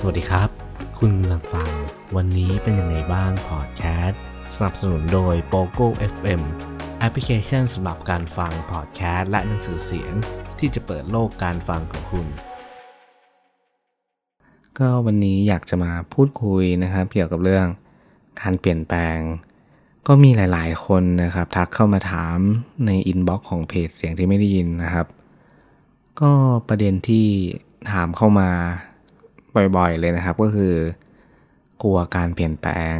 สวัสดีครับ คุณกำลังฟัง วันนี้เป็นยังไงบ้างพอดแคสต์สนับสนุนโดย POGO FM แอปพลิเคชันสำหรับการฟังพอดแคสต์และหนังสือเสียง ที่จะเปิดโลกการฟังของคุณ ก็วันนี้อยากจะมาพูดคุยนะครับ เกี่ยวกับเรื่องการเปลี่ยนแปลง ก็มีหลาย ๆ คนนะครับ ทักเข้ามาถามใน inbox ของเพจเสียงที่ไม่ได้ยินนะครับ ก็ประเด็นที่ถามเข้ามา บ่อยๆเลยนะครับ ก็คือกลัวการเปลี่ยนแปลง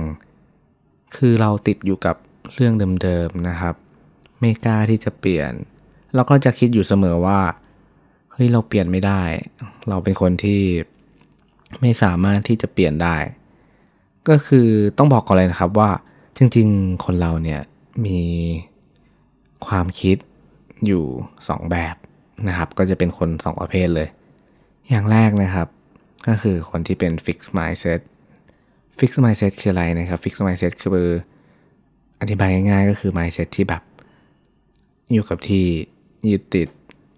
คือเราติดอยู่กับเรื่องเดิมๆนะครับ ไม่กล้าที่จะเปลี่ยน เราก็จะคิดอยู่เสมอว่าเฮ้ยเราเปลี่ยนไม่ได้ เราเป็นคนที่ไม่สามารถที่จะเปลี่ยนได้ ก็คือต้องบอกก่อนเลยนะครับว่าจริงๆ คนเราเนี่ยมีความคิดอยู่ 2 แบบนะครับ ก็จะเป็นคน 2 ประเภทเลย อย่างแรกนะครับ ก็คือคนที่เป็น fixed mindset fixed mindset คืออะไรนะครับ fixed mindset คืออธิบายง่ายๆก็คือ mindset ที่แบบอยู่กับที่ยึดติด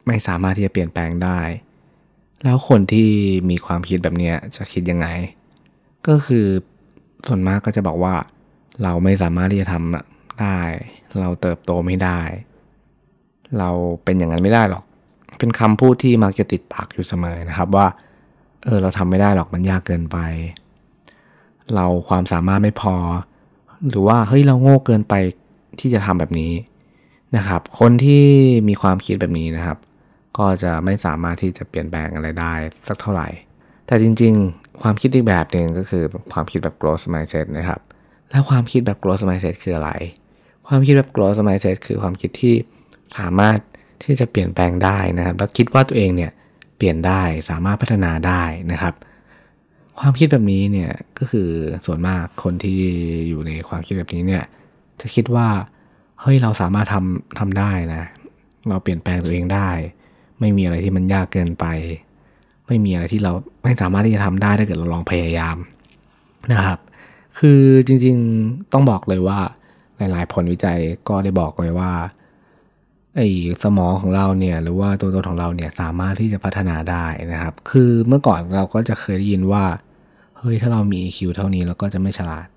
ไม่สามารถที่จะเปลี่ยนแปลงได้ แล้วคนที่มีความคิดแบบนี้จะคิดยังไง ก็คือส่วนมากก็จะบอกว่า เราไม่สามารถที่จะทำได้ เราเติบโตไม่ได้ เราเป็นอย่างนั้นไม่ได้หรอก เป็นคำพูดที่มักจะติดปากอยู่เสมอนะครับว่า เออเราทำไม่ได้หรอกมันยากเกินไป เราความสามารถไม่พอ หรือว่าเฮ้ยเราโง่เกินไปที่จะทำแบบนี้นะครับ คนที่มีความคิดแบบนี้นะครับ ก็จะไม่สามารถที่จะเปลี่ยนแปลงอะไรได้สักเท่าไหร่ แต่จริงๆ ความคิดอีกแบบหนึ่งก็คือความคิดแบบ growth mindset นะครับ แล้วความคิดแบบ growth mindset คืออะไร ความคิดแบบ growth mindset คือความคิดที่สามารถที่จะเปลี่ยนแปลงได้นะครับ แล้วคิดว่าตัวเองเนี่ย เปลี่ยนได้สามารถพัฒนาได้นะครับ ความคิดแบบนี้เนี่ยก็คือส่วนมากคนที่อยู่ในความคิดแบบนี้เนี่ยจะคิดว่าเฮ้ยเราสามารถทำทำได้นะเราเปลี่ยนแปลงตัวเองได้ ไม่มีอะไรที่มันยากเกินไป ไม่มีอะไรที่เราไม่สามารถที่จะทำได้ถ้าเกิดเราลองพยายามนะครับ คือจริงๆต้องบอกเลยว่าหลายๆ ผลวิจัยก็ได้บอกไว้ว่า ไอ้สมองของเราเนี่ยหรือว่าตัวตนของเราเนี่ยสามารถที่จะพัฒนาได้นะครับ คือเมื่อก่อนเราก็จะเคยได้ยินว่าเฮ้ยถ้าเรามี EQ เท่านี้เราก็จะไม่ฉลาด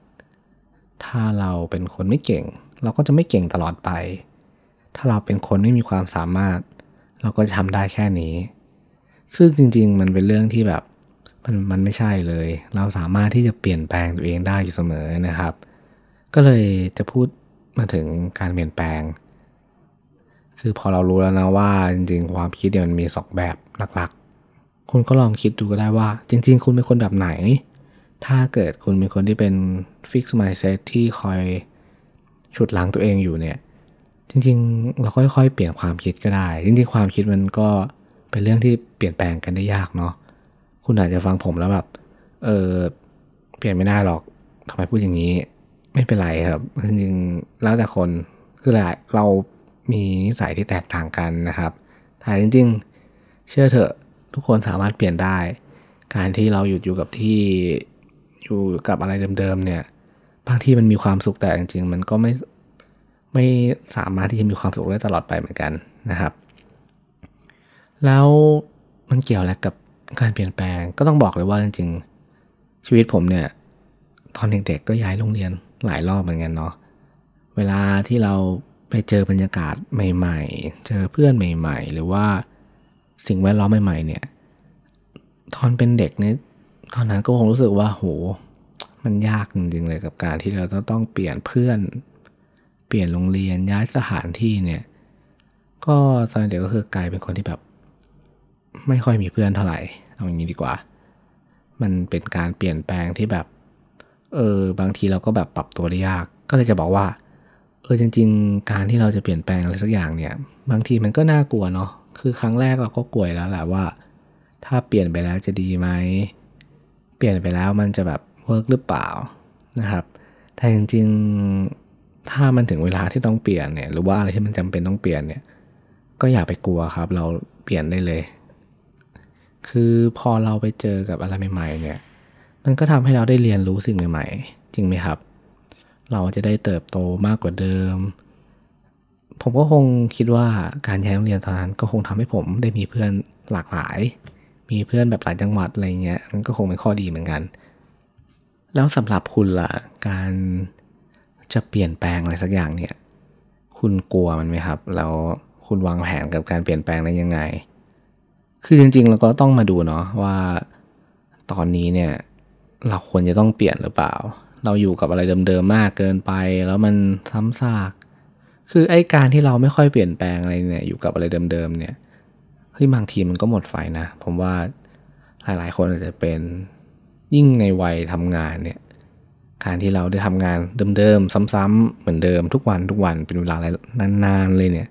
ถ้าเราเป็นคนไม่เก่ง เราก็จะไม่เก่งตลอดไป ถ้าเราเป็นคนไม่มีความสามารถ เราก็จะทำได้แค่นี้ ซึ่งจริง ๆ มันเป็นเรื่องที่แบบมันมันไม่ใช่เลย เราสามารถที่จะเปลี่ยนแปลงตัวเองได้อยู่เสมอนะครับ ก็เลยจะพูดมาถึงการเปลี่ยนแปลง คือพอเรารู้แล้วนะว่าจริงๆ ความคิดเนี่ยมันมีสองแบบหลักๆ คุณก็ลองคิดดูก็ได้ว่า จริง ๆ คุณเป็นคนแบบไหน ถ้าเกิดคุณเป็นคนที่เป็น fix mindset ที่คอยฉุดล้างตัวเองอยู่เนี่ย จริง ๆ เราค่อยๆ เปลี่ยนความคิดก็ได้ จริง ๆ ความคิดมันก็เป็นเรื่องที่เปลี่ยนแปลงกันได้ยากเนาะคุณอาจจะฟังผมแล้วแบบเออเปลี่ยนไม่ได้หรอกทำไมพูดอย่างนี้ ไม่เป็นไรครับ จริงๆแล้วแต่คนคือหลายเรา มีนิสัยที่แตกต่างกันนะครับแต่จริงๆ เชื่อเถอะทุกคนสามารถเปลี่ยนได้ การที่เราหยุดอยู่กับที่อยู่กับอะไรเดิมๆเนี่ยบางที่มันมีความสุขแต่จริงๆ มันก็ไม่ไม่สามารถที่จะมีความสุขได้ตลอดไปเหมือนกันนะครับ แล้วมันเกี่ยวอะไรกับการเปลี่ยนแปลงก็ต้องบอกเลยว่าจริงๆ ชีวิตผมเนี่ยตอนเด็กๆก็ย้ายโรงเรียนหลายรอบเหมือนกันเนาะเวลาที่เรา ไปเจอบรรยากาศใหม่ ๆ เจอเพื่อนใหม่ ๆ หรือว่าสิ่งแวดล้อมใหม่ ๆ เนี่ยตอนเป็นเด็กเนี่ยตอนนั้นก็คงรู้สึกว่าโห มันยากจริงๆเลยกับการที่เราต้องเปลี่ยนเพื่อน เปลี่ยนโรงเรียนย้ายสถานที่เนี่ย ก็ตอนเด็กก็คือกลายเป็นคนที่แบบ ไม่ค่อยมีเพื่อนเท่าไหร่เอาอย่างนี้ดีกว่า มันเป็นการเปลี่ยนแปลงที่แบบ เออบางทีเราก็แบบปรับตัวได้ยาก ก็เลยจะบอกว่า เออจริง ๆ การที่เราจะเปลี่ยนแปลงอะไรสักอย่างเนี่ย บางทีมันก็น่ากลัวเนาะคือครั้งแรกเราก็กลัวแล้วแหละว่า ถ้าเปลี่ยนไปแล้วจะดีไหมเปลี่ยนไปแล้วมันจะแบบเวิร์กหรือเปล่านะครับแต่จริงๆถ้ามันถึงเวลาที่ต้องเปลี่ยนเนี่ยหรือว่าอะไรที่มันจำเป็นต้องเปลี่ยนเนี่ย ก็อย่าไปกลัวครับ เราเปลี่ยนได้เลย คือพอเราไปเจอกับอะไรใหม่ ๆ เนี่ย มันก็ทำให้เราได้เรียนรู้สิ่งใหม่ ๆ จริงไหมครับ เราจะได้เติบโตมากกว่าเดิม ผมก็คงคิดว่าการย้ายโรงเรียนตอนนั้นก็คงทำให้ผมได้มีเพื่อนหลากหลาย มีเพื่อนแบบหลายจังหวัดอะไรเงี้ยมันก็คงเป็นข้อดีเหมือนกัน แล้วสำหรับคุณล่ะการจะเปลี่ยนแปลงอะไรสักอย่างเนี่ย คุณกลัวมันไหมครับ แล้วคุณวางแผนกับการเปลี่ยนแปลงนั้ยังไง คือจริงๆเราก็ต้องมาดูเนาะว่า ตอนนี้เนี่ยเราควรจะต้องเปลี่ยนหรือเปล่า เราอยู่กับอะไรเดิมๆมากเกินไป แล้วมันซ้ำซากคือไอ้การที่เราไม่ค่อยเปลี่ยนแปลงอะไรเนี่ยอยู่กับอะไรเดิมๆเนี่ยเฮ้ยบางทีมันก็หมดไฟนะ ผมว่าหลายๆ คนอาจจะเป็นยิ่งในวัยทำงานเนี่ยการที่เราได้ทำงานเดิมๆซ้ำๆเหมือนเดิมทุกวันทุกวันเป็นเวลานานๆเลยเนี่ย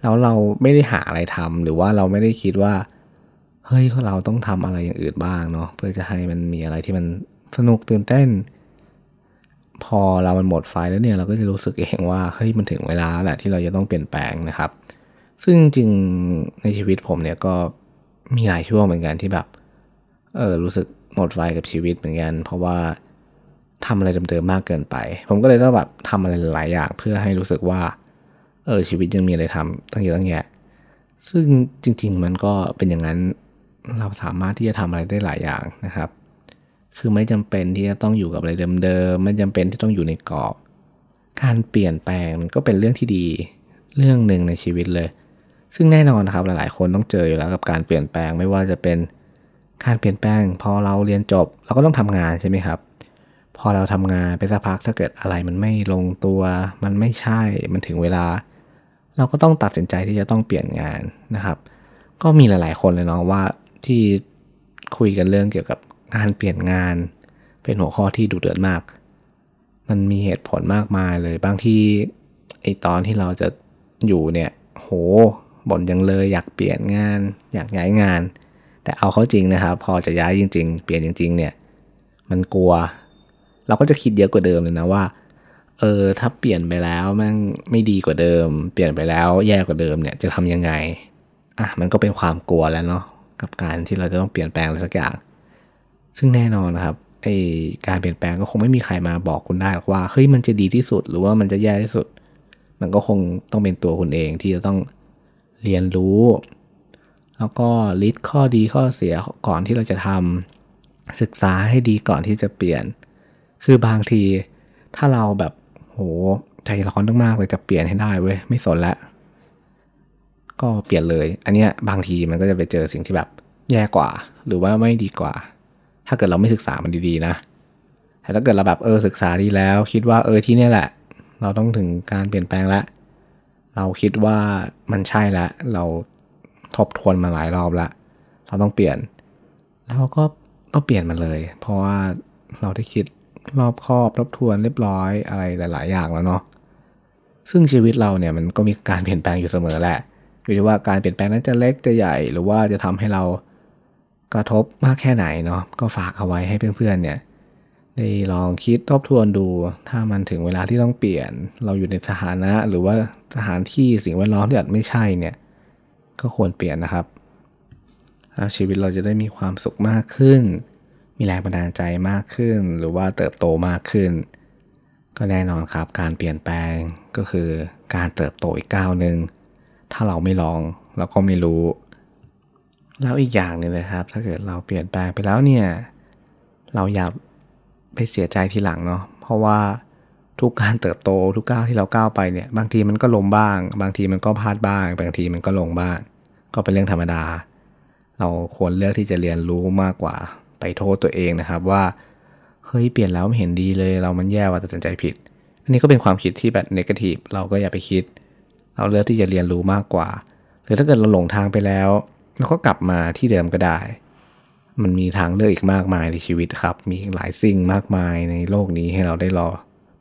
แล้วเราไม่ได้หาอะไรทำหรือว่าเราไม่ได้คิดว่า เฮ้ยเราต้องทำอะไรอย่างอื่นบ้างเนาะเพื่อจะให้มันมีอะไรที่มันสนุกตื่นเต้น พอเรามันหมดไฟแล้วเนี่ยเราก็จะรู้สึกเองว่าเฮ้ยมันถึงเวลาแหละที่เราจะต้องเปลี่ยนแปลงนะครับ ซึ่งจริงในชีวิตผมเนี่ยก็มีหลายช่วงเหมือนกันที่แบบเออรู้สึกหมดไฟกับชีวิตเหมือนกัน เพราะว่าทำอะไรเดิมๆมากเกินไป ผมก็เลยต้องแบบทำอะไรหลายอย่างเพื่อให้รู้สึกว่าเออชีวิตยังมีอะไรทำตั้งเยอะตั้งแยะซึ่งจริง ๆ มันก็เป็นอย่างนั้นเราสามารถที่จะทำอะไรได้หลายอย่างนะครับ คือไม่จำเป็นที่จะต้องอยู่กับอะไรเดิมๆ ไม่จำเป็นที่ต้องอยู่ในกรอบ การเปลี่ยนแปลงมันก็เป็นเรื่องที่ดีเรื่องหนึ่งในชีวิตเลย ซึ่งแน่นอนนะครับหลายๆ คนต้องเจออยู่แล้วกับการเปลี่ยนแปลงไม่ว่าจะเป็นการเปลี่ยนแปลง พอเราเรียนจบเราก็ต้องทำงานใช่ไหมครับ พอเราทำงานไปสักพักถ้าเกิดอะไรมันไม่ลงตัว มันไม่ใช่มันถึงเวลา เราก็ต้องตัดสินใจที่จะต้องเปลี่ยนงานนะครับ ก็มีหลาย ๆ คนเลยเนาะว่าที่คุยกันเรื่องเกี่ยวกับ การเปลี่ยนงาน เป็นหัวข้อที่ดุเดือดมาก มันมีเหตุผลมากมายเลย บางที่ไอตอนที่เราจะอยู่เนี่ย โหบ่นยังเลยอยากเปลี่ยนงาน อยากย้ายงาน แต่เอาเข้าจริงนะครับ พอจะย้ายจริง ๆ เปลี่ยนจริง ๆ เนี่ย มันกลัว เราก็จะคิดเยอะกว่าเดิมเลยนะว่า เออถ้าเปลี่ยนไปแล้วแม่งไม่ดีกว่าเดิม เปลี่ยนไปแล้วแย่กว่าเดิมเนี่ยจะทำยังไงอะมันก็เป็นความกลัวแล้วเนาะกับการที่เราจะต้องเปลี่ยนแปลงอะไรสักอย่าง ซึ่งแน่นอนนะครับไอการเปลี่ยนแปลงก็คงไม่มีใครมาบอกคุณได้ว่าเฮ้ยมันจะดีที่สุดหรือว่ามันจะแย่ที่สุด มันก็คงต้องเป็นตัวคุณเองที่จะต้องเรียนรู้ แล้วก็ลิสต์ข้อดีข้อเสียก่อนที่เราจะทำศึกษาให้ดีก่อนที่จะเปลี่ยน คือบางทีถ้าเราแบบโหใจร้อนมากๆเลยจะเปลี่ยนให้ได้เว้ยไม่สนล้วก็เปลี่ยนเลย อันเนี้ยบางทีมันก็จะไปเจอสิ่งที่แบบแย่กว่า หรือว่าไม่ดีกว่า ถ้าเกิดเราไม่ศึกษามันดีๆนะแต่ถ้าเกิดเราแบบเออศึกษาดีแล้ว คิดว่าเออที่นี่แหละ เราต้องถึงการเปลี่ยนแปลงแล้วเราคิดว่ามันใช่แล้วเราทบทวนมาหลายรอบแล้วเราต้องเปลี่ยน แล้วก็ก็เปลี่ยนมันเลย เพราะว่าเราได้คิดรอบครอบทบทวนเรียบร้อยอะไรหลาย ๆ อย่างแล้วเนาะซึ่งชีวิตเราเนี่ยมันก็มีการเปลี่ยนแปลงอยู่เสมอแหละอยู่ที่ว่าการเปลี่ยนแปลงนั้นจะเล็กจะใหญ่ หรือว่าจะทำให้เรา กระทบมากแค่ไหนเนาะก็ฝากเอาไว้ให้เพื่อนๆเนี่ยได้ลองคิดทบทวนดู ถ้ามันถึงเวลาที่ต้องเปลี่ยน เราอยู่ในสถานะหรือว่าสถานที่สิ่งแวดล้อมที่อาจไม่ใช่เนี่ยก็ควรเปลี่ยนนะครับแล้วชีวิตเราจะได้มีความสุขมากขึ้น มีแรงบันดาลใจมากขึ้น หรือว่าเติบโตมากขึ้น ก็แน่นอนครับการเปลี่ยนแปลงก็คือการเติบโตอีกก้าวหนึ่งถ้าเราไม่ลองเราก็ไม่รู้ แล้วอีกอย่างนึงนะครับ ถ้าเกิดเราเปลี่ยนแปลงไปแล้วเนี่ย เราอย่าไปเสียใจทีหลังเนาะเพราะว่าทุกการเติบโตทุกก้าวที่เราก้าวไปเนี่ยบางทีมันก็ลงบ้าง บางทีมันก็พลาดบ้าง บางทีมันก็ลงบ้าง ก็เป็นเรื่องธรรมดา เราควรเลือกที่จะเรียนรู้มากกว่า ไปโทษตัวเองนะครับว่าเฮ้ยเปลี่ยนแล้วไม่เห็นดีเลย เรามันแย่ว่าตัดสินใจผิด อันนี้ก็เป็นความคิดที่แบบเนกาทีฟเราก็อย่าไปคิด เราเลือกที่จะเรียนรู้มากกว่า หรือถ้าเกิดเราหลงทางไปแล้ว แล้วก็กลับมาที่เดิมก็ได้ มันมีทางเลือกอีกมากมายในชีวิตครับ มีหลายสิ่งมากมายในโลกนี้ให้เราได้รอ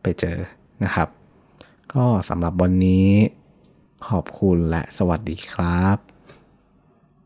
ไปเจอนะครับ ก็สำหรับวันนี้ขอบคุณและสวัสดีครับ